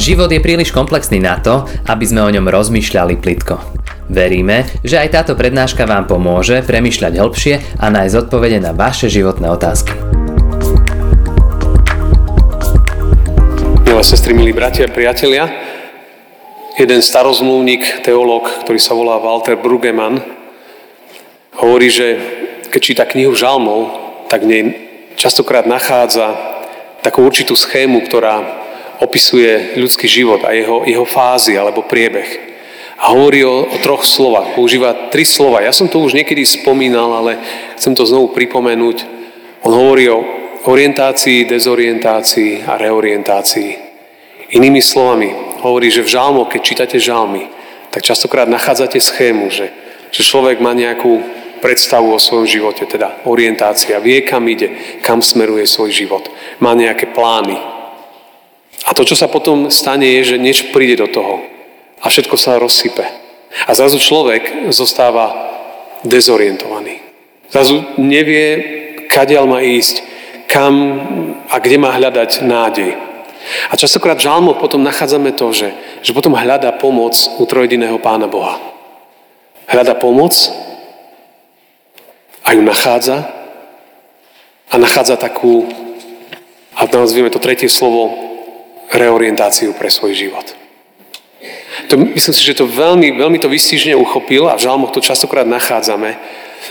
Život je príliš komplexný na to, aby sme o ňom rozmýšľali plitko. Veríme, že aj táto prednáška vám pomôže premyšľať hĺbšie a nájsť odpovede na vaše životné otázky. Milé sestry, milí bratia priatelia, jeden starozmluvník, teológ, ktorý sa volá Walter Brugemann, hovorí, že keď číta knihu žalmov, tak v nej častokrát nachádza takú určitú schému, ktorá opisuje ľudský život a jeho, jeho fázy alebo priebeh. A hovorí o, o troch slovách. Používa tri slova. Ja som to už niekedy spomínal, ale chcem to znovu pripomenúť. On hovorí o orientácii, dezorientácii a reorientácii. Inými slovami, hovorí, že v žalmo, keď čítate žalmy, tak častokrát nachádzate schému, že, že človek má nejakú predstavu o svojom živote, teda orientácia, vie, kam ide, kam smeruje svoj život. Má nejaké plány, a to, čo sa potom stane, je, že niečo príde do toho a všetko sa rozsype. A zrazu človek zostáva dezorientovaný. Zrazu nevie, kadiaľ má ísť, kam a kde má hľadať nádej. A častokrát v žalmoch potom nachádzame to, že, že potom hľadá pomoc u trojediného Pána Boha. Hľadá pomoc a ju nachádza a nachádza takú, a nazvieme to tretie slovo, reorientáciu pre svoj život. To, myslím si, že to veľmi, veľmi to vystížne uchopil a v žalmoch to častokrát nachádzame.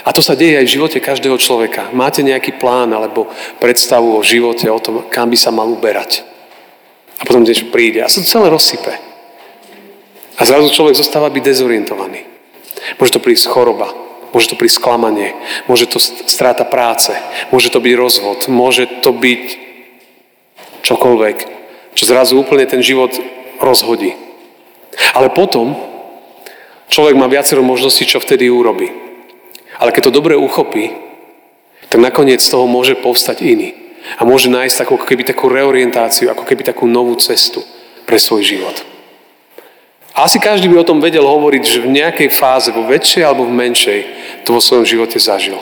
A to sa deje aj v živote každého človeka. Máte nejaký plán alebo predstavu o živote, o tom, kam by sa mal uberať. A potom niečo príde a sa to celé rozsype. A zrazu človek zostáva byť dezorientovaný. Môže to prísť choroba, môže to prísť sklamanie, môže to stráta práce, môže to byť rozvod, môže to byť čokoľvek čo zrazu úplne ten život rozhodí. Ale potom človek má viacero možností, čo vtedy urobí. Ale keď to dobre uchopí, tak nakoniec z toho môže povstať iný. A môže nájsť ako keby takú reorientáciu, ako keby takú novú cestu pre svoj život. A asi každý by o tom vedel hovoriť, že v nejakej fáze, vo väčšej alebo v menšej, to vo svojom živote zažil.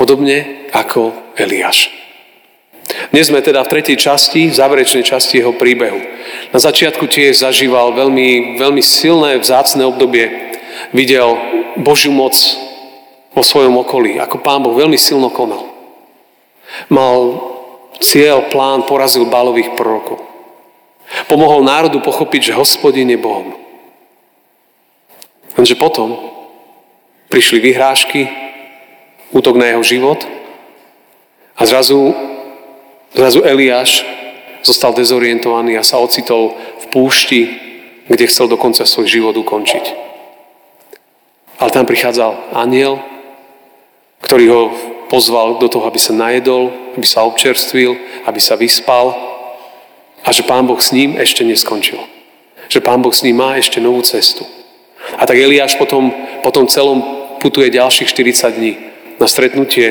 Podobne ako Eliáš. Dnes sme teda v tretej časti, v záverečnej časti jeho príbehu. Na začiatku tiež zažíval veľmi, veľmi silné, vzácne obdobie. Videl Božiu moc vo svojom okolí, ako Pán Boh veľmi silno konal. Mal cieľ, plán, porazil bálových prorokov. Pomohol národu pochopiť, že hospodin je Bohom. Lenže potom prišli vyhrážky, útok na jeho život a zrazu Zrazu Eliáš zostal dezorientovaný a sa ocitol v púšti, kde chcel dokonca svoj život ukončiť. Ale tam prichádzal aniel, ktorý ho pozval do toho, aby sa najedol, aby sa občerstvil, aby sa vyspal a že Pán Boh s ním ešte neskončil. Že Pán Boh s ním má ešte novú cestu. A tak Eliáš potom, potom celom putuje ďalších 40 dní na stretnutie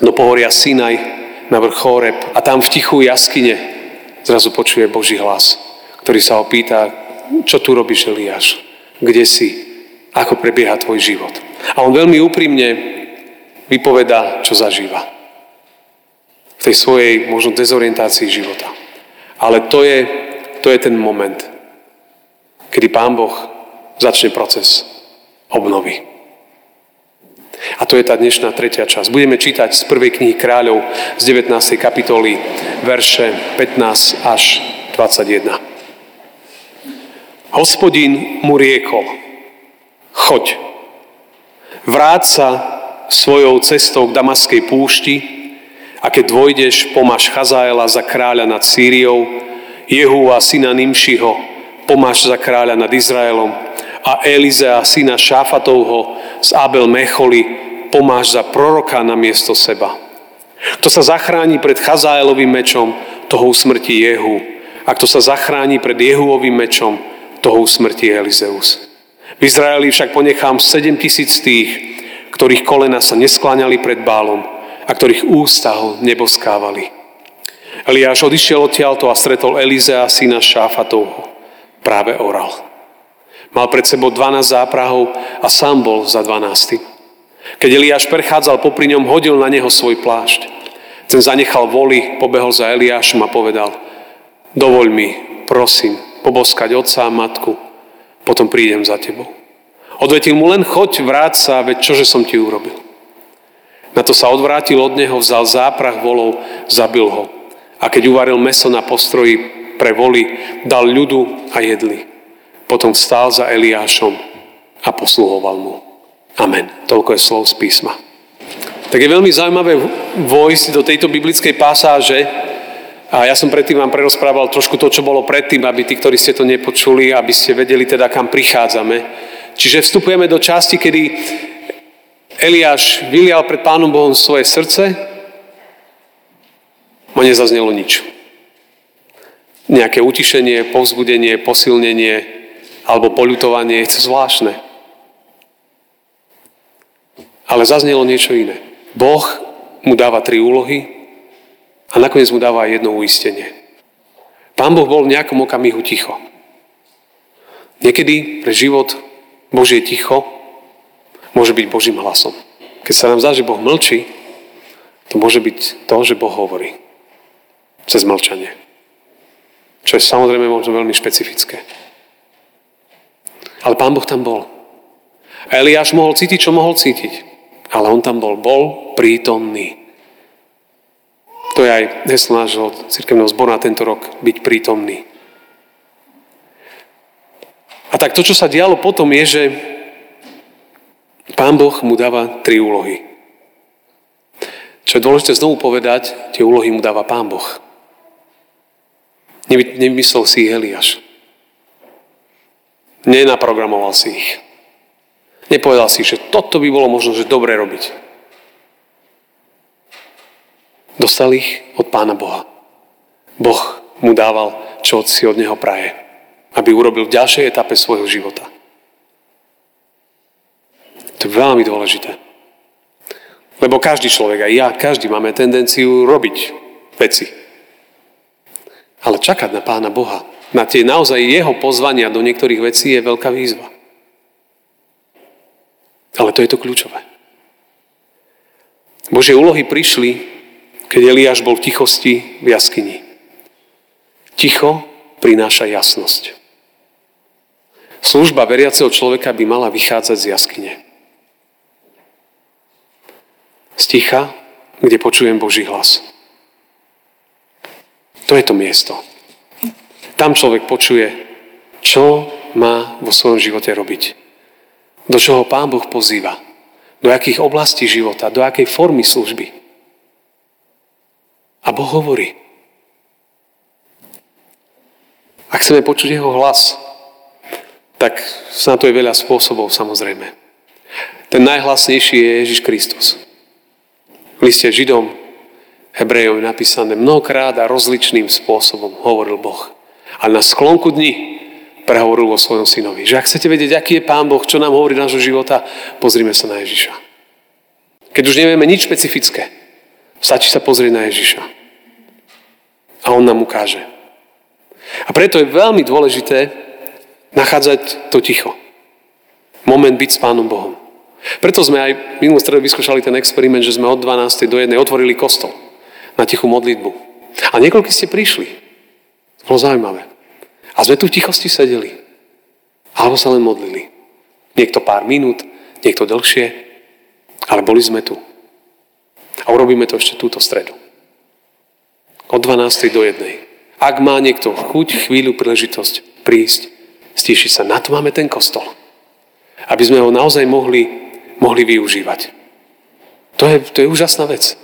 do pohoria Sinaj, na vrch Choreb a tam v tichu jaskyne zrazu počuje Boží hlas, ktorý sa ho pýta, čo tu robíš, Eliáš? Kde si? Ako prebieha tvoj život? A on veľmi úprimne vypovedá, čo zažíva. V tej svojej možno dezorientácii života. Ale to je, to je ten moment, kedy Pán Boh začne proces obnovy. A to je tá dnešná tretia časť. Budeme čítať z prvej knihy kráľov z 19. kapitoly verše 15 až 21. Hospodin mu riekol, choď, vráť sa svojou cestou k Damaskej púšti a keď dvojdeš, pomáš Chazaela za kráľa nad Sýriou, Jehu a syna Nimšiho, pomáš za kráľa nad Izraelom a Elizea, syna Šáfatovho z Abel Mecholi, pomáš za proroka na miesto seba. Kto sa zachráni pred Chazaelovým mečom, toho usmrtí Jehu. A kto sa zachráni pred Jehuovým mečom, toho usmrtí Elizeus. V Izraeli však ponechám 7 tisíc tých, ktorých kolena sa neskláňali pred bálom a ktorých ústa ho neboskávali. Eliáš odišiel odtiaľto a stretol Elizea, syna Šáfatovho. Práve oral. Mal pred sebou 12 záprahov a sám bol za 12. Keď Eliáš prechádzal popri ňom, hodil na neho svoj plášť. Ten zanechal voli, pobehol za Eliášom a povedal, dovoľ mi prosím, poboskať otca a matku, potom prídem za tebou. Odvetil mu len choď, vráť sa, veď čože som ti urobil. Na to sa odvrátil od neho, vzal záprach volov, zabil ho. A keď uvaril meso na postroji pre voli, dal ľudu a jedli. Potom stál za Eliášom a posluhoval mu. Amen. Toľko je slov z písma. Tak je veľmi zaujímavé vojsť do tejto biblickej pasáže, a ja som predtým vám prerozprával trošku to, čo bolo predtým, aby tí, ktorí ste to nepočuli, aby ste vedeli teda, kam prichádzame. Čiže vstupujeme do časti, kedy Eliáš vylial pred Pánom Bohom svoje srdce a nezaznelo nič. Nejaké utišenie, povzbudenie, posilnenie alebo poľutovanie je to zvláštne. Ale zaznelo niečo iné. Boh mu dáva tri úlohy a nakoniec mu dáva jedno uistenie. Pán Boh bol v nejakom okamihu ticho. Niekedy pre život Božie ticho môže byť Božím hlasom. Keď sa nám zdá, že Boh mlčí, to môže byť to, že Boh hovorí. Cez mlčanie. Čo je samozrejme možno veľmi špecifické. Ale Pán Boh tam bol. Eliáš mohol cítiť, čo mohol cítiť. Ale on tam bol. Bol prítomný. To je aj heslo nášho cirkevného zboru na tento rok. Byť prítomný. A tak to, čo sa dialo potom, je, že Pán Boh mu dáva tri úlohy. Čo je dôležité znovu povedať, tie úlohy mu dáva Pán Boh. Nevymyslel si ich Eliáš. Nenaprogramoval si ich. Nepovedal si, že toto by bolo možno, že dobre robiť. Dostal ich od Pána Boha. Boh mu dával, čo si od neho praje. Aby urobil v ďalšej etape svojho života. To je veľmi dôležité. Lebo každý človek, aj ja, každý máme tendenciu robiť veci. Ale čakať na Pána Boha, na tie naozaj jeho pozvania do niektorých vecí je veľká výzva. Ale to je to kľúčové. Božie úlohy prišli, keď Eliáš bol v tichosti v jaskyni. Ticho prináša jasnosť. Služba veriaceho človeka by mala vychádzať z jaskyne z ticha, kde počujem Boží hlas. To je to miesto. Tam človek počuje, čo má vo svojom živote robiť. Do čoho Pán Boh pozýva. Do akých oblastí života, do akej formy služby. A Boh hovorí. Ak chceme počuť Jeho hlas, tak na to je veľa spôsobov samozrejme. Ten najhlasnejší je Ježiš Kristus. V liste Židom, Hebrejom je napísané mnohokrát a rozličným spôsobom hovoril Boh. A na sklonku dní prehovoril vo svojom synovi. Že ak chcete vedieť, aký je Pán Boh, čo nám hovorí nášho života, pozrime sa na Ježiša. Keď už nevieme nič špecifické, stačí sa pozrieť na Ježiša. A On nám ukáže. A preto je veľmi dôležité nachádzať to ticho. Moment byť s Pánom Bohom. Preto sme aj minulú stredu vyskúšali ten experiment, že sme od 12. do 1. otvorili kostol na tichú modlitbu. A niekoľko ste prišli. To bolo zaujímavé. A sme tu v tichosti sedeli. Alebo sa len modlili. Niekto pár minút, niekto dlhšie, ale boli sme tu. A urobíme to ešte túto stredu. Od 12. do 1. Ak má niekto chuť, chvíľu, príležitosť prísť, stíšiť sa, na to máme ten kostol. Aby sme ho naozaj mohli mohli využívať. To je, to je úžasná vec.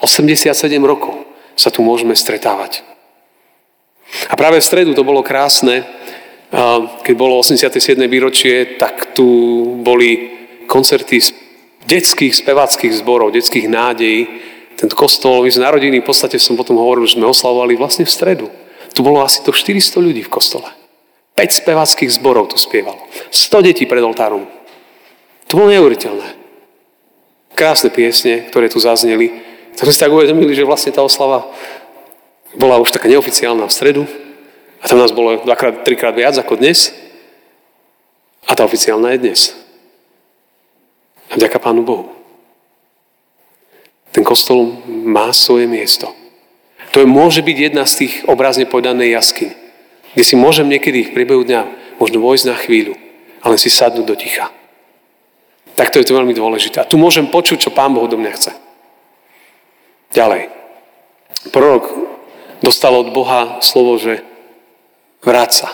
87 rokov sa tu môžeme stretávať. A práve v stredu to bolo krásne, keď bolo 87. výročie, tak tu boli koncerty z detských spevackých zborov, detských nádejí. Tento kostol, my sme narodení, v podstate som potom hovoril, že sme oslavovali vlastne v stredu. Tu bolo asi to 400 ľudí v kostole. 5 spevackých zborov tu spievalo. 100 detí pred oltárom. To bolo neuveriteľné. Krásne piesne, ktoré tu zazneli. Sme si tak uvedomili, že vlastne tá oslava bola už taká neoficiálna v stredu. A tam nás bolo dvakrát, trikrát viac ako dnes. A tá oficiálna je dnes. A vďaka Pánu Bohu. Ten kostol má svoje miesto. To je, môže byť jedna z tých obrazne povedanej jasky. kde si môžem niekedy v priebehu dňa možno vojsť na chvíľu, ale si sadnúť do ticha. Tak to je to veľmi dôležité. A tu môžem počuť, čo Pán Boh do mňa chce. Ďalej. Prorok dostal od Boha slovo, že vráť sa.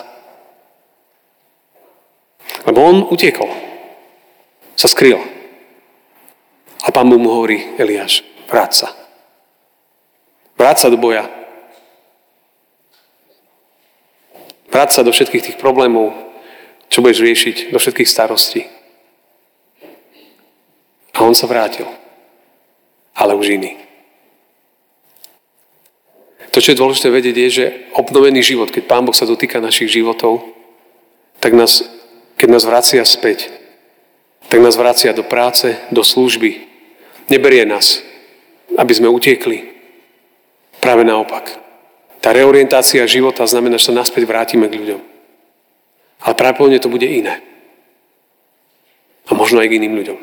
Lebo on utiekol. Sa skryl. A pán mu hovorí, Eliáš. Vráť sa do boja. Vráť sa do všetkých tých problémov, čo budeš riešiť, do všetkých starostí. A on sa vrátil. Ale už iný. To, čo je dôležité vedieť, je, že obnovený život, keď Pán Boh sa dotýka našich životov, tak nás, keď nás vracia späť, tak nás vracia do práce, do služby. Neberie nás, aby sme utiekli. Práve naopak. Tá reorientácia života znamená, že sa naspäť vrátime k ľuďom. Ale práve to bude iné. A možno aj k iným ľuďom.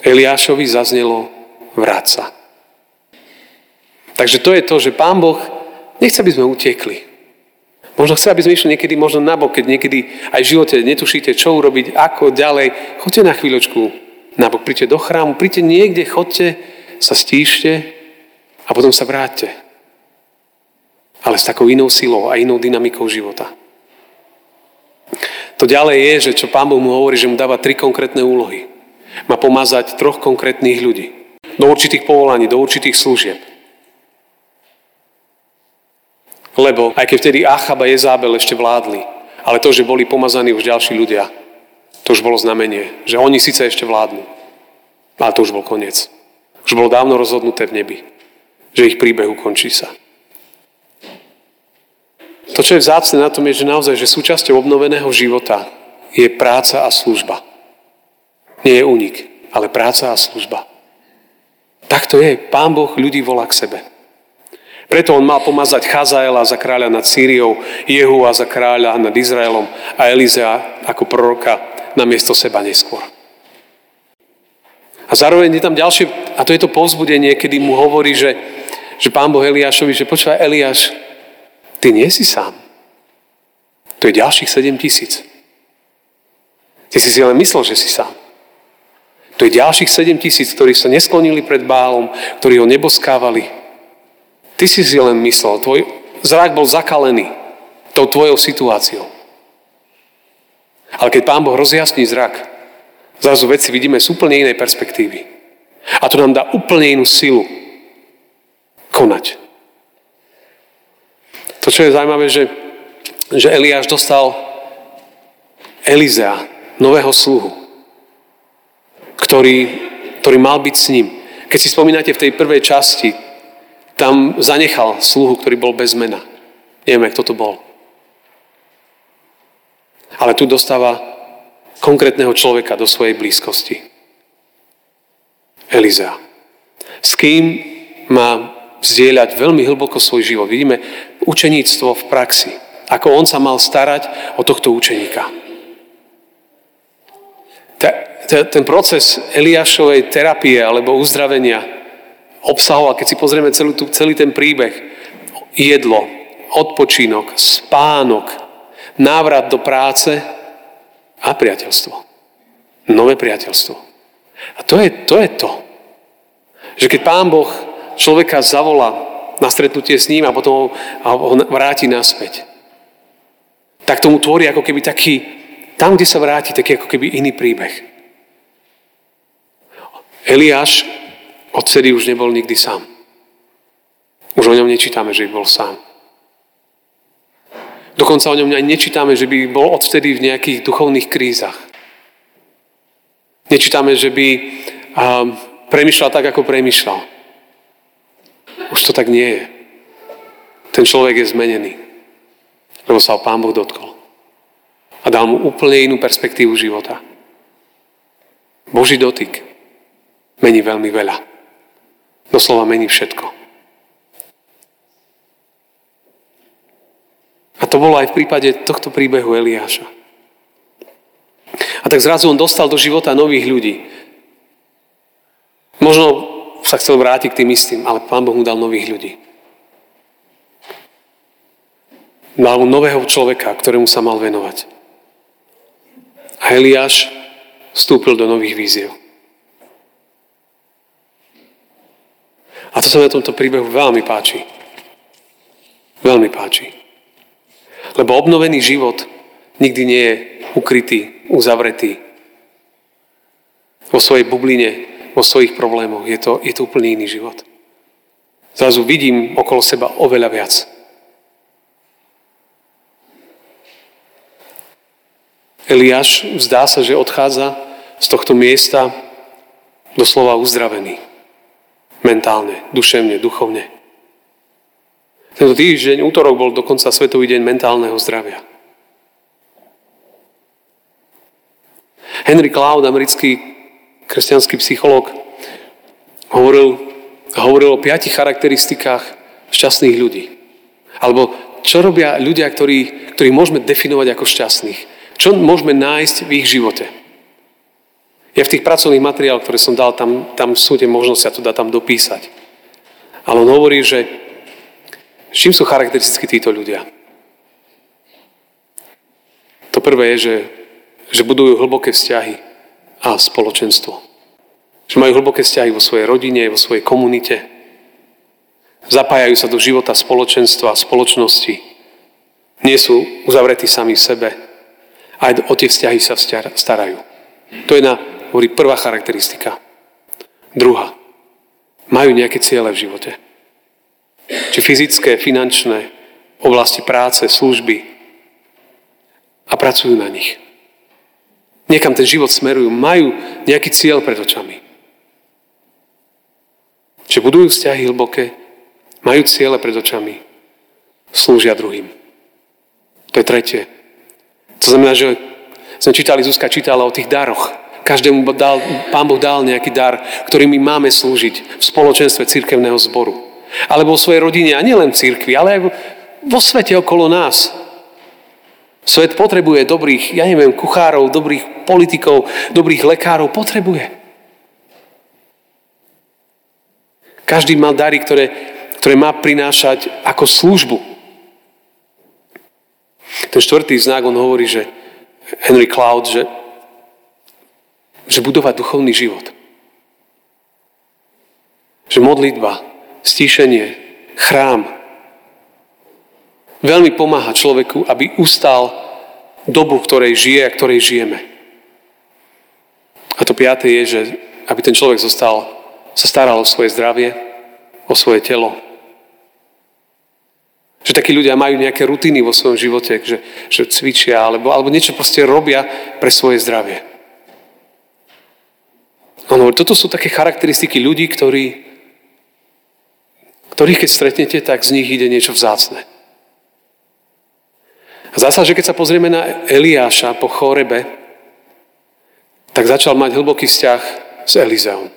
Eliášovi zaznelo vráca. Takže to je to, že Pán Boh nechce, aby sme utekli. Možno chce, aby sme išli niekedy možno nabok, keď niekedy aj v živote netušíte, čo urobiť, ako ďalej. Choďte na chvíľočku nabok, príďte do chrámu, príďte niekde, chodte, sa stíšte a potom sa vráťte. Ale s takou inou silou a inou dynamikou života. To ďalej je, že čo Pán Boh mu hovorí, že mu dáva tri konkrétne úlohy. Má pomazať troch konkrétnych ľudí. Do určitých povolaní, do určitých služieb. Lebo aj keď vtedy Achaba a Jezábel ešte vládli, ale to, že boli pomazaní už ďalší ľudia, to už bolo znamenie, že oni síce ešte vládnu, ale to už bol koniec. Už bolo dávno rozhodnuté v nebi, že ich príbeh ukončí sa. To, čo je vzácne na tom, je, že naozaj, že súčasťou obnoveného života je práca a služba. Nie je únik, ale práca a služba. Tak to je. Pán Boh ľudí volá k sebe. Preto on mal pomazať Chazaela za kráľa nad Sýriou, Jehu a za kráľa nad Izraelom a Elizea ako proroka na miesto seba neskôr. A zároveň je tam ďalšie, a to je to povzbudenie, kedy mu hovorí, že, že pán Boh Eliášovi, že počúvaj Eliáš, ty nie si sám. To je ďalších 7 tisíc. Ty si si len myslel, že si sám. To je ďalších 7 tisíc, ktorí sa nesklonili pred Bálom, ktorí ho neboskávali, Ty si si len myslel, tvoj zrak bol zakalený tou tvojou situáciou. Ale keď Pán Boh rozjasní zrak, zrazu veci vidíme z úplne inej perspektívy. A to nám dá úplne inú silu konať. To, čo je zaujímavé, že, že Eliáš dostal Elizea, nového sluhu, ktorý, ktorý mal byť s ním. Keď si spomínate v tej prvej časti, tam zanechal sluhu, ktorý bol bez mena. Neviem, kto to bol. Ale tu dostáva konkrétneho človeka do svojej blízkosti. Eliza. S kým má vzdielať veľmi hlboko svoj život. Vidíme učeníctvo v praxi. Ako on sa mal starať o tohto učeníka. Ten proces Eliášovej terapie alebo uzdravenia obsahoval, keď si pozrieme celý, celý ten príbeh, jedlo, odpočinok, spánok, návrat do práce a priateľstvo. Nové priateľstvo. A to je to. Je to. Že keď Pán Boh človeka zavolá na stretnutie s ním a potom ho, ho vráti naspäť, tak tomu tvorí ako keby taký, tam, kde sa vráti, taký ako keby iný príbeh. Eliáš Odtedy už nebol nikdy sám. Už o ňom nečítame, že by bol sám. Dokonca o ňom aj nečítame, že by bol odvtedy v nejakých duchovných krízach. Nečítame, že by um, premyšľal tak, ako premyšľal. Už to tak nie je. Ten človek je zmenený, lebo sa ho Pán Boh dotkol. A dal mu úplne inú perspektívu života. Boží dotyk mení veľmi veľa. Doslova mení všetko. A to bolo aj v prípade tohto príbehu Eliáša. A tak zrazu on dostal do života nových ľudí. Možno sa chcel vrátiť k tým istým, ale Pán Boh mu dal nových ľudí. Mal nového človeka, ktorému sa mal venovať. A Eliáš vstúpil do nových víziev. To sa na tomto príbehu veľmi páči. Veľmi páči. Lebo obnovený život nikdy nie je ukrytý, uzavretý vo svojej bubline, vo svojich problémoch. Je to, je to úplne iný život. Zrazu vidím okolo seba oveľa viac. Eliáš zdá sa, že odchádza z tohto miesta doslova uzdravený. Mentálne, duševne, duchovne. Tento týždeň, útorok bol dokonca Svetový deň mentálneho zdravia. Henry Cloud, americký kresťanský psychológ, hovoril, hovoril o piatich charakteristikách šťastných ľudí. Alebo čo robia ľudia, ktorí, ktorí môžeme definovať ako šťastných. Čo môžeme nájsť v ich živote? Ja v tých pracovných materiáloch, ktoré som dal, tam, tam sú tie možnosti a to dá tam dopísať. Ale on hovorí, že čím sú charakteristicky títo ľudia? To prvé je, že, že budujú hlboké vzťahy a spoločenstvo. Že majú hlboké vzťahy vo svojej rodine, vo svojej komunite. Zapájajú sa do života spoločenstva, spoločnosti. Nie sú uzavretí sami v sebe, aj o tie vzťahy sa starajú. To je na, hovorí, prvá charakteristika. Druhá. Majú nejaké ciele v živote. Či fyzické, finančné, oblasti práce, služby. A pracujú na nich. Niekam ten život smerujú. Majú nejaký cieľ pred očami. Čiže budujú vzťahy hlboké, majú ciele pred očami, slúžia druhým. To je tretie. To znamená, že sme čítali, Zuzka čítala o tých daroch. Každému dal, Pán Boh dal nejaký dar, ktorý my máme slúžiť v spoločenstve cirkevného zboru. Alebo vo svojej rodine, a nielen v cirkvi, ale aj vo svete okolo nás. Svet potrebuje dobrých, ja neviem, kuchárov, dobrých politikov, dobrých lekárov. Potrebuje. Každý mal dary, ktoré, ktoré má prinášať ako službu ten štvrtý znak, on hovorí, že Henry Cloud, že, že budovať duchovný život. Že modlitba, stíšenie, chrám veľmi pomáha človeku, aby ustal dobu, v ktorej žije a ktorej žijeme. A to piaté je, že aby ten človek zostal, sa staral o svoje zdravie, o svoje telo, že takí ľudia majú nejaké rutiny vo svojom živote, že, že cvičia alebo, alebo niečo proste robia pre svoje zdravie. Ano, toto sú také charakteristiky ľudí, ktorí, ktorých keď stretnete, tak z nich ide niečo vzácne. A zasa, že keď sa pozrieme na Eliáša po chorebe, tak začal mať hlboký vzťah s Elizeom.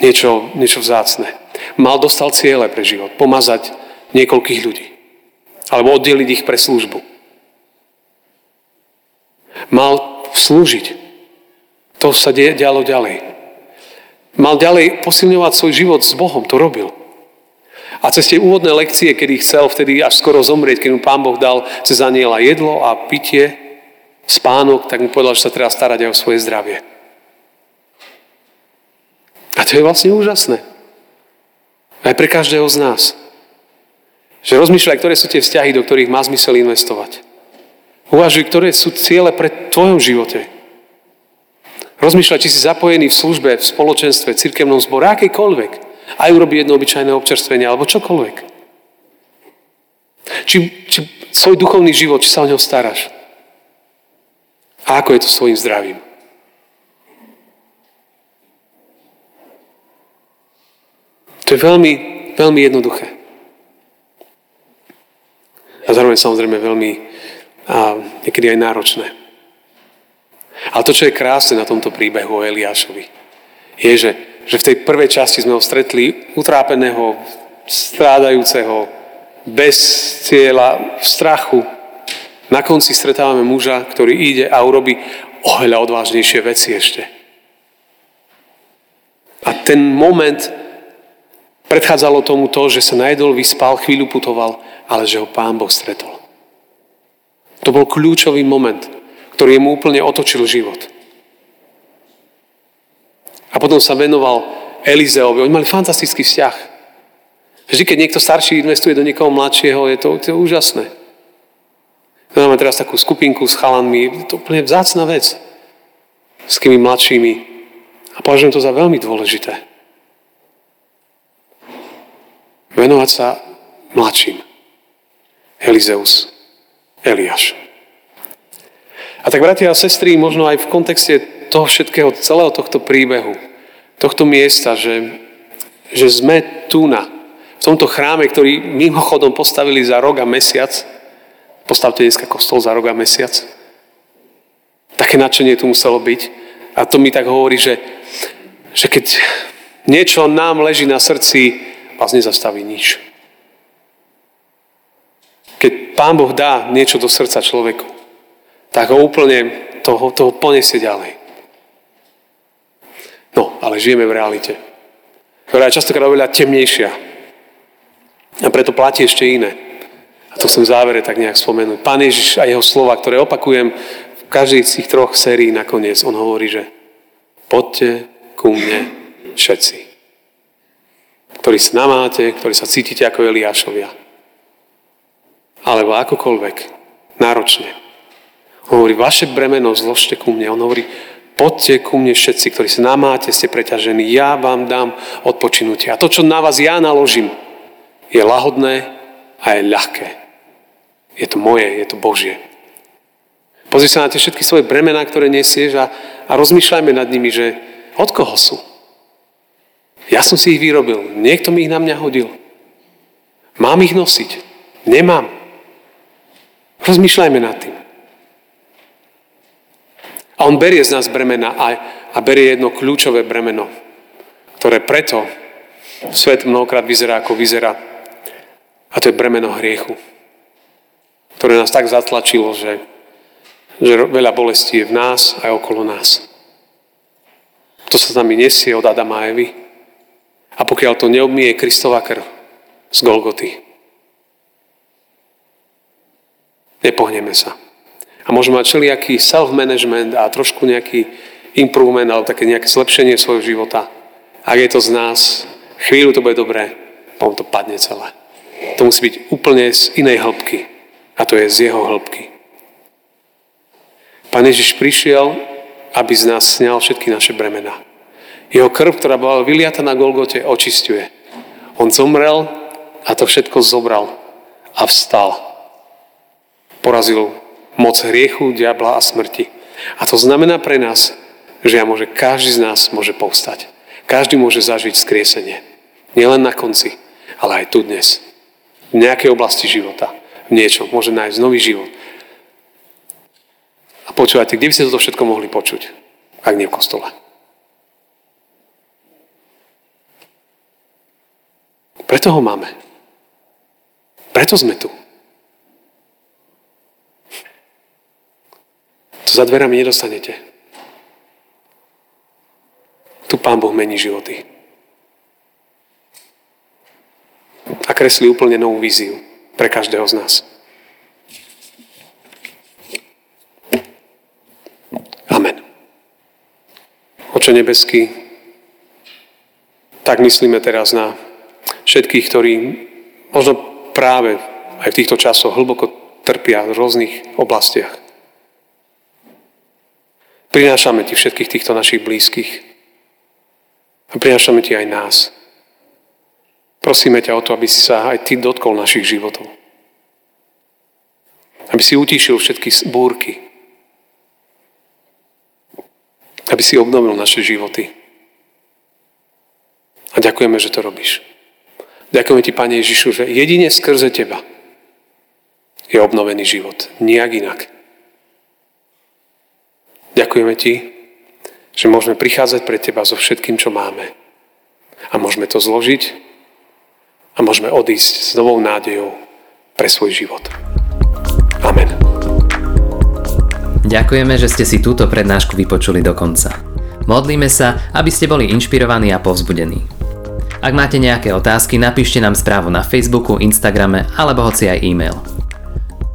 Niečo, niečo vzácne. Mal dostal ciele pre život. Pomazať niekoľkých ľudí. Alebo oddeliť ich pre službu. Mal slúžiť. To sa dialo ďalej. Mal ďalej posilňovať svoj život s Bohom. To robil. A cez tie úvodné lekcie, kedy chcel vtedy až skoro zomrieť, keď mu Pán Boh dal cez aniela jedlo a pitie, spánok, tak mu povedal, že sa treba starať aj o svoje zdravie. A to je vlastne úžasné. Aj pre každého z nás. Že rozmýšľaj, ktoré sú tie vzťahy, do ktorých má zmysel investovať. Uvažuj, ktoré sú ciele pre tvojom živote. Rozmýšľaj, či si zapojený v službe, v spoločenstve, v cirkevnom zbore, akejkoľvek. Aj urobiť jedno obyčajné občerstvenie, alebo čokoľvek. Či, či svoj duchovný život, či sa o ňo staráš. A ako je to svojim zdravím. To je veľmi, veľmi jednoduché. A zároveň samozrejme veľmi a niekedy aj náročné. Ale to, čo je krásne na tomto príbehu o Eliášovi, je, že, že v tej prvej časti sme ho stretli utrápeného, strádajúceho, bez cieľa, v strachu. Na konci stretávame muža, ktorý ide a urobí oveľa odvážnejšie veci ešte. A ten moment Predchádzalo tomu to, že sa najedol, vyspal, chvíľu putoval, ale že ho pán Boh stretol. To bol kľúčový moment, ktorý mu úplne otočil život. A potom sa venoval Elizeovi. Oni mali fantastický vzťah. Vždy, keď niekto starší investuje do niekoho mladšieho, je to, to je úžasné. Máme teraz takú skupinku s chalanmi, je to úplne vzácna vec. S kými mladšími. A považujem to za veľmi dôležité. Venovať sa mladším. Elizeus, Eliáš. A tak, bratia a sestry, možno aj v kontexte toho všetkého, celého tohto príbehu, tohto miesta, že, že sme tu na, v tomto chráme, ktorý mimochodom postavili za rok a mesiac, postavte dneska kostol za rok a mesiac, také nadšenie tu muselo byť. A to mi tak hovorí, že, že keď niečo nám leží na srdci, vás nezastaví nič. Keď Pán Boh dá niečo do srdca človeku, tak ho úplne toho, toho poniesie ďalej. No, ale žijeme v realite, ktorá je častokrát oveľa temnejšia. A preto platí ešte iné. A to chcem v závere tak nejak spomenúť. Pán Ježiš a jeho slova, ktoré opakujem v každej z tých troch sérií nakoniec, on hovorí, že poďte ku mne všetci. Ktorí sa namáte, ktorí sa cítite ako Eliášovia. Alebo akokoľvek, náročne. On hovorí, vaše bremeno zložte ku mne. On hovorí, poďte ku mne všetci, ktorí sa namáte, ste preťažení, ja vám dám odpočinutie. A to, čo na vás ja naložím, je lahodné a je ľahké. Je to moje, je to Božie. Pozri sa na tie všetky svoje bremená, ktoré nesieš a, a rozmýšľajme nad nimi, že od koho sú. Ja som si ich vyrobil, niekto mi ich na mňa hodil. Mám ich nosiť? Nemám. Rozmýšľajme nad tým. A on berie z nás bremena a, a berie jedno kľúčové bremeno, ktoré preto svet mnohokrát vyzerá, ako vyzerá. A to je bremeno hriechu, ktoré nás tak zatlačilo, že, že veľa bolestí je v nás aj okolo nás. To sa s nami nesie od Adama a Evy. A pokiaľ to neobmie Kristova krv z Golgoty, nepohneme sa. A môžeme mať všelijaký self-management a trošku nejaký improvement alebo také nejaké zlepšenie svojho života. Ak je to z nás, chvíľu to bude dobré, potom to padne celé. To musí byť úplne z inej hĺbky. A to je z jeho hĺbky. Pán Ježiš prišiel, aby z nás sňal všetky naše bremena. Jeho krv, ktorá bola vyliata na Golgote, očistuje. On zomrel a to všetko zobral a vstal. Porazil moc hriechu, diabla a smrti. A to znamená pre nás, že ja môže, každý z nás môže povstať. Každý môže zažiť skriesenie. Nielen na konci, ale aj tu dnes. V nejakej oblasti života. V niečom. Môže nájsť nový život. A počúvajte, kde by ste toto všetko mohli počuť? Ak nie v kostole. Preto ho máme. Preto sme tu. To za dverami nedostanete. Tu Pán Boh mení životy. A kreslí úplne novú víziu pre každého z nás. Amen. Oče nebeský, tak myslíme teraz na všetkých, ktorí možno práve aj v týchto časoch hlboko trpia v rôznych oblastiach. Prinášame ti všetkých týchto našich blízkych. A prinášame ti aj nás. Prosíme ťa o to, aby si sa aj ty dotkol našich životov. Aby si utíšil všetky búrky. Aby si obnovil naše životy. A ďakujeme, že to robíš. Ďakujeme ti, Pane Ježišu, že jedine skrze teba je obnovený život. Nijak inak. Ďakujeme Ti, že môžeme prichádzať pre Teba so všetkým, čo máme. A môžeme to zložiť a môžeme odísť s novou nádejou pre svoj život. Amen. Ďakujeme, že ste si túto prednášku vypočuli do konca. Modlíme sa, aby ste boli inšpirovaní a povzbudení. Ak máte nejaké otázky, napíšte nám správu na Facebooku, Instagrame alebo hoci aj e-mail.